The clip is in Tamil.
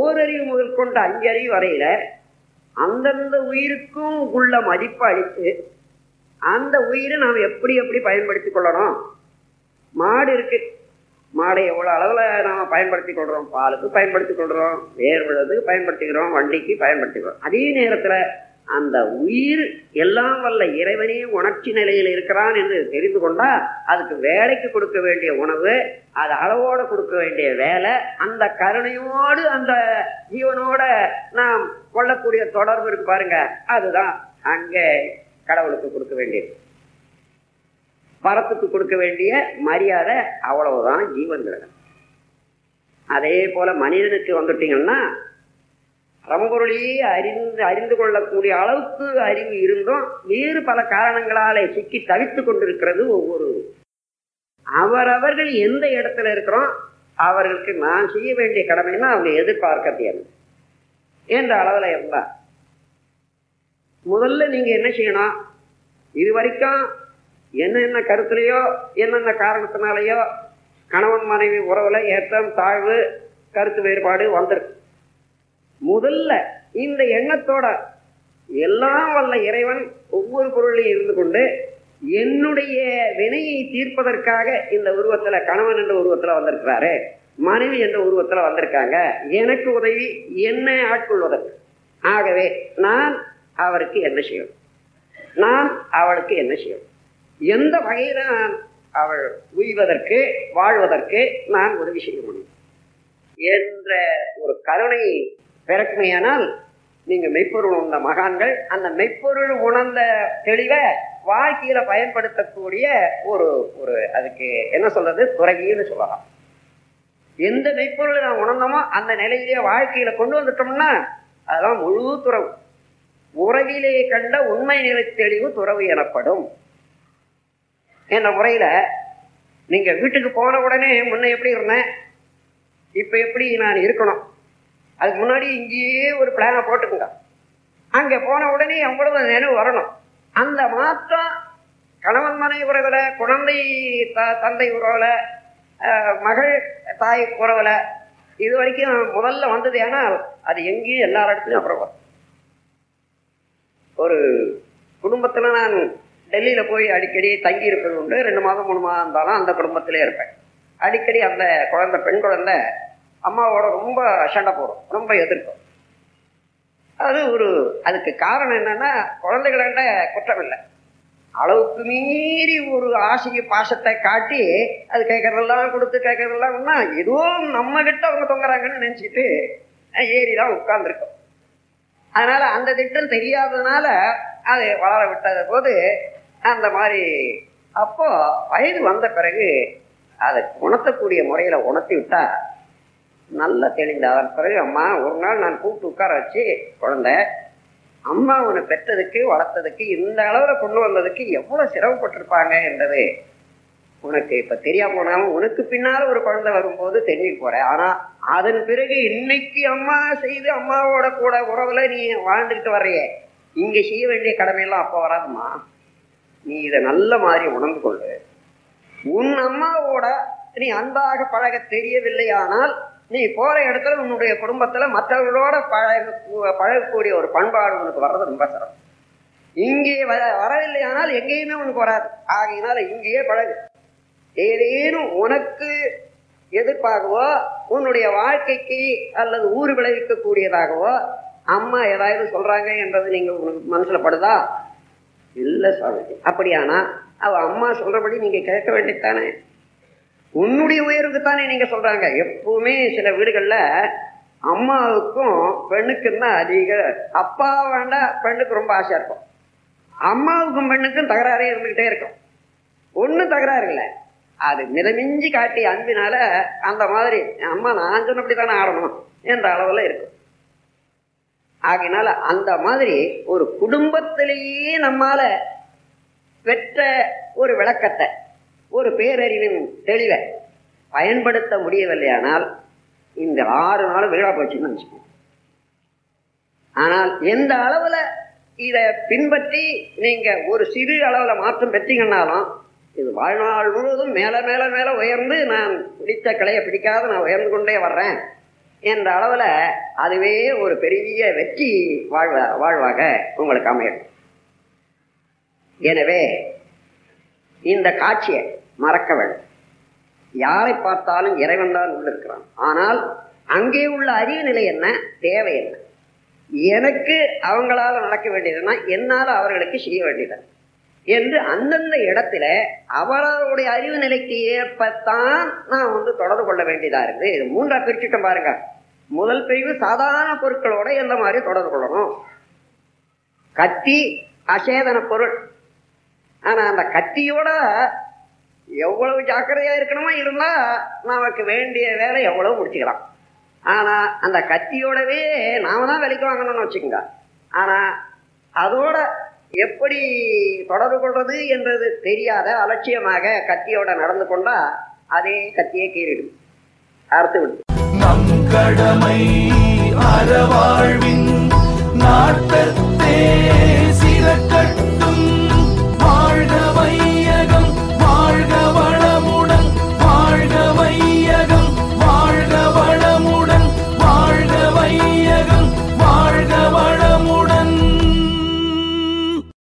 ஓரறிவு முதல் கொண்டு அஞ்சறிவு வரையில அந்தந்த உயிருக்கும் உள்ள மதிப்பு அளித்து அந்த உயிரை நாம் எப்படி எப்படி பயன்படுத்தி கொள்ளணும்? மாடு இருக்கு. மாடை எவ்வளோ அளவில் நாம் பயன்படுத்தி கொள்கிறோம் பாலுக்கு பயன்படுத்தி கொள்கிறோம் வேர் விழுறதுக்கு பயன்படுத்திக்கிறோம் வண்டிக்கு பயன்படுத்திக்கிறோம். அதே நேரத்தில் அந்த உயிர் எல்லாம் வல்ல இறைவனே உணர்ச்சி நிலையில் இருக்கிறான் என்று தெரிந்து கொண்டா அதுக்கு வேலைக்கு கொடுக்க வேண்டிய உணவு அது அளவோட கொடுக்க வேண்டிய வேலை அந்த கருணையோடு அந்த ஜீவனோட நாம் கொள்ளக்கூடிய தொடர்பு இருக்கு பாருங்க. அதுதான் அங்கே கடவுளுக்கு கொடுக்க வேண்டியது. பரத்துக்கு கொடுக்க வேண்டிய மரியாதை அவ்வளவுதான் ஜீவன்கள் அதே போல மனிதனுக்கு வந்துட்டீங்கன்னா பரம்பொருளையே அறிந்து அறிந்து கொள்ளக்கூடிய அளவுக்கு அறிவு இருந்தும் வேறு பல காரணங்களாலே சிக்கி தவித்துக் கொண்டிருக்கிறது ஒவ்வொரு. அவரவர்கள் எந்த இடத்துல இருக்கிறோம் அவர்களுக்கு நான் செய்ய வேண்டிய கடமைன்னா அவங்க எதிர்பார்க்கறது என்ன? என்ற அளவில் இருந்தா. முதல்ல நீங்கள் என்ன செய்யணும்? இது வரைக்கும் என்னென்ன கருத்துலையோ என்னென்ன காரணத்தினாலேயோ கணவன் மனைவி உறவுல ஏற்றம் தாழ்வு கருத்து வேறுபாடு வந்திருக்கு. முதல்ல இந்த எண்ணத்தோட எல்லாம் வல்ல இறைவன் ஒவ்வொரு பொருளையும் இருந்து கொண்டு என்னுடைய வினையை தீர்ப்பதற்காக இந்த உருவத்துல கணவன் என்ற உருவத்துல வந்திருக்கிறாரு மனைவி என்ற உருவத்துல வந்திருக்காங்க எனக்கு உதவி என்னை ஆட்கொள்வதற்கு. ஆகவே நான் அவருக்கு என்ன செய்யணும்? நான் அவளுக்கு என்ன செய்யணும்? எந்த வகையில நான் அவள் உய்வதற்கு வாழ்வதற்கு நான் உதவி செய்ய முடியும்? என்ற ஒரு கருணை பிறக்குமையானால் நீங்க மெய்ப்பொருள் உணர்ந்த மகான்கள் அந்த மெய்ப்பொருள் உணர்ந்த தெளிவை வாழ்க்கையில பயன்படுத்தக்கூடிய ஒரு ஒரு அதுக்கு என்ன சொல்றது? துறவின்னு சொல்லலாம். எந்த மெய்ப்பொருளை நான் உணர்ந்தோமோ அந்த நிலையிலேயே வாழ்க்கையில கொண்டு வந்துட்டோம்னா அதெல்லாம் முழு துறவு. உறவிலே கண்ட உண்மை நிலை தெளிவு துறவு எனப்படும். என்ற முறையில நீங்க வீட்டுக்கு போன உடனே முன்ன எப்படி இருந்தேன்? இப்ப எப்படி நான் இருக்கணும்? அதுக்கு முன்னாடி இங்கேயே ஒரு பிளானை போட்டுக்குங்க. அங்கே போன உடனே அவ்வளவு நினைவு வரணும். அந்த மாற்றம் கணவன் மனை உறவில் குழந்தை த- தந்தை உறவில் மகள் தாய் உறவில் இது வரைக்கும் முதல்ல வந்தது ஏன்னா அது எங்கேயும் எல்லா அப்புறம் வரும். ஒரு குடும்பத்தில் நான் டெல்லியில் போய் அடிக்கடி தங்கி இருக்கிறது உண்டு. ரெண்டு மாதம் மூணு மாதம் இருந்தாலும் அந்த குடும்பத்திலே இருப்பேன். அடிக்கடி அந்த குழந்தை பெண் குழந்தை அம்மாவோட ரொம்ப சண்டை போடும் ரொம்ப எதிர்க்கும். அது ஒரு அதுக்கு காரணம் என்னன்னா குழந்தைகள குற்றம் இல்லை அளவுக்கு மீறி ஒரு ஆசையை பாசத்தை காட்டி அது கேட்கறதெல்லாம் கொடுத்து கேட்கறதெல்லாம் எதுவும் நம்ம கிட்ட அவங்க தொங்குறாங்கன்னு நினச்சிக்கிட்டு ஏறி தான் உட்கார்ந்துருக்கோம். அதனால அந்த திட்டம் தெரியாததுனால அதை வளர விட்டத போது அந்த மாதிரி அப்போ வயது வந்த பிறகு அதை உணர்த்தக்கூடிய முறையில் உணர்த்தி விட்டா நல்லா தெளிந்த அதன் பிறகு அம்மா ஒரு நாள் நான் கூப்பிட்டு உட்கார வச்சு குழந்தை அம்மா உன்னை பெற்றதுக்கு வளர்த்ததுக்கு இந்த அளவில் கொண்டு வந்ததுக்கு எவ்வளவு சிரமப்பட்டிருப்பாங்க என்றது உனக்கு இப்ப தெரியாம போனாலும் உனக்கு பின்னால ஒரு குழந்தை வரும்போது தெரிஞ்சு போகிறேன் ஆனா அதன் பிறகு இன்னைக்கு அம்மா செய்து அம்மாவோட கூட உறவுல நீ வாழ்ந்துக்கிட்டு வர்றியே. இங்க செய்ய வேண்டிய கடமையெல்லாம் அப்ப வராதுமா நீ இதை நல்ல மாதிரி உணர்ந்து கொள்ளு. உன் அம்மாவோட நீ அன்பாக பழக தெரியவில்லையானால் நீ போற இடத்துல உன்னுடைய குடும்பத்துல மற்றவர்களோட பழக பழகக்கூடிய ஒரு பண்பாடு உனக்கு வர்றது ரொம்ப சிறப்பு. இங்கே வர வரவில்லையானால் எங்கேயுமே உனக்கு வராது. ஆகையினால இங்கேயே பழகு. ஏதேனும் உனக்கு எதிர்ப்பாகவோ உன்னுடைய வாழ்க்கைக்கு அல்லது ஊர் விளைவிக்கக்கூடியதாகவோ அம்மா ஏதாவது சொல்றாங்க என்றது நீங்க உங்களுக்கு மனசுல படுதா? இல்லை சுவாமி அப்படியானா அவ அம்மா சொல்றபடி நீங்க கேட்க வேண்டியதானே உன்னுடைய உயர்வுக்கு தானே நீங்க சொல்றாங்க. எப்பவுமே சில வீடுகள்ல அம்மாவுக்கும் பெண்ணுக்கும் தான் அதிக அப்பா வேண்டாம் பெண்ணுக்கு ரொம்ப ஆசையா இருக்கும். அம்மாவுக்கும் பெண்ணுக்கும் தகராறே இருந்துகிட்டே இருக்கும். ஒன்றும் தகராறு இல்லை. அது மிதமிஞ்சி காட்டி அன்பினால அந்த மாதிரி அம்மா நான் சொன்னபடி தானே ஆடணும் என்ற அளவுல இருக்கும். ஆகையினால அந்த மாதிரி ஒரு குடும்பத்திலேயே நம்மால பெற்ற ஒரு விளக்கத்தை ஒரு பேரறிவின் தெளிவை பயன்படுத்த முடியவில்லையானால் இந்த ஆறு நாள் வீழா போச்சுன்னு நினச்சிக்கோங்க. ஆனால் எந்த அளவுல இதை பின்பற்றி நீங்க ஒரு சிறு அளவுல மாற்றம் பெற்றீங்கன்னாலும் இது வாழ்நாள் முழுவதும் மேல மேல மேல உயர்ந்து நான் பிடித்த கிளையை பிடிக்காத நான் உயர்ந்து கொண்டே வர்றேன் என்ற அளவுல அதுவே ஒரு பெரிய வெற்றி வாழ்வ வாழ்வாக உங்களுக்கு அமையும். எனவே இந்த காட்சியை மறக்க வேண்டும். யாரை பார்த்தாலும் இறைவன் தான் உள்ளிருக்கிறான் ஆனால் அங்கே உள்ள அறிவு நிலை என்ன? தேவை என்ன? எனக்கு அவங்களால நடக்க வேண்டியதுன்னா என்னால் அவர்களுக்கு செய்ய வேண்டியது என்று அந்தந்த இடத்துல அவரவருடைய அறிவு நிலைக்கு ஏற்பத்தான் நான் வந்து தொடர்பு கொள்ள வேண்டியதா இருக்குது. இது மூன்றா பிரிச்சுட்டோம் பாருங்க. முதல் பிரிவு சாதாரண பொருட்களோட எந்த மாதிரி தொடர்பு கொள்ளணும்? கத்தி அசேதன பொருள். ஆனா அந்த கத்தியோட எவ்வளவு ஜாக்கிரதையா இருக்கணுமோ இருந்தா நமக்கு வேண்டிய வேலை எவ்வளவு முடிச்சுக்கலாம். ஆனா அந்த கத்தியோடவே நாம தான் விலைக்கு வாங்கணும்னு வச்சுக்கோங்க. ஆனா அதோட எப்படி தொடர்பு கொள்வது என்றது தெரியாத அலட்சியமாக கத்தியோட நடந்து கொண்டா அதே கத்தியே கீறிடும். அறுத்து விடும். நம் கடமை அறவாழ்வின் நாட்டத்தே சிறக்க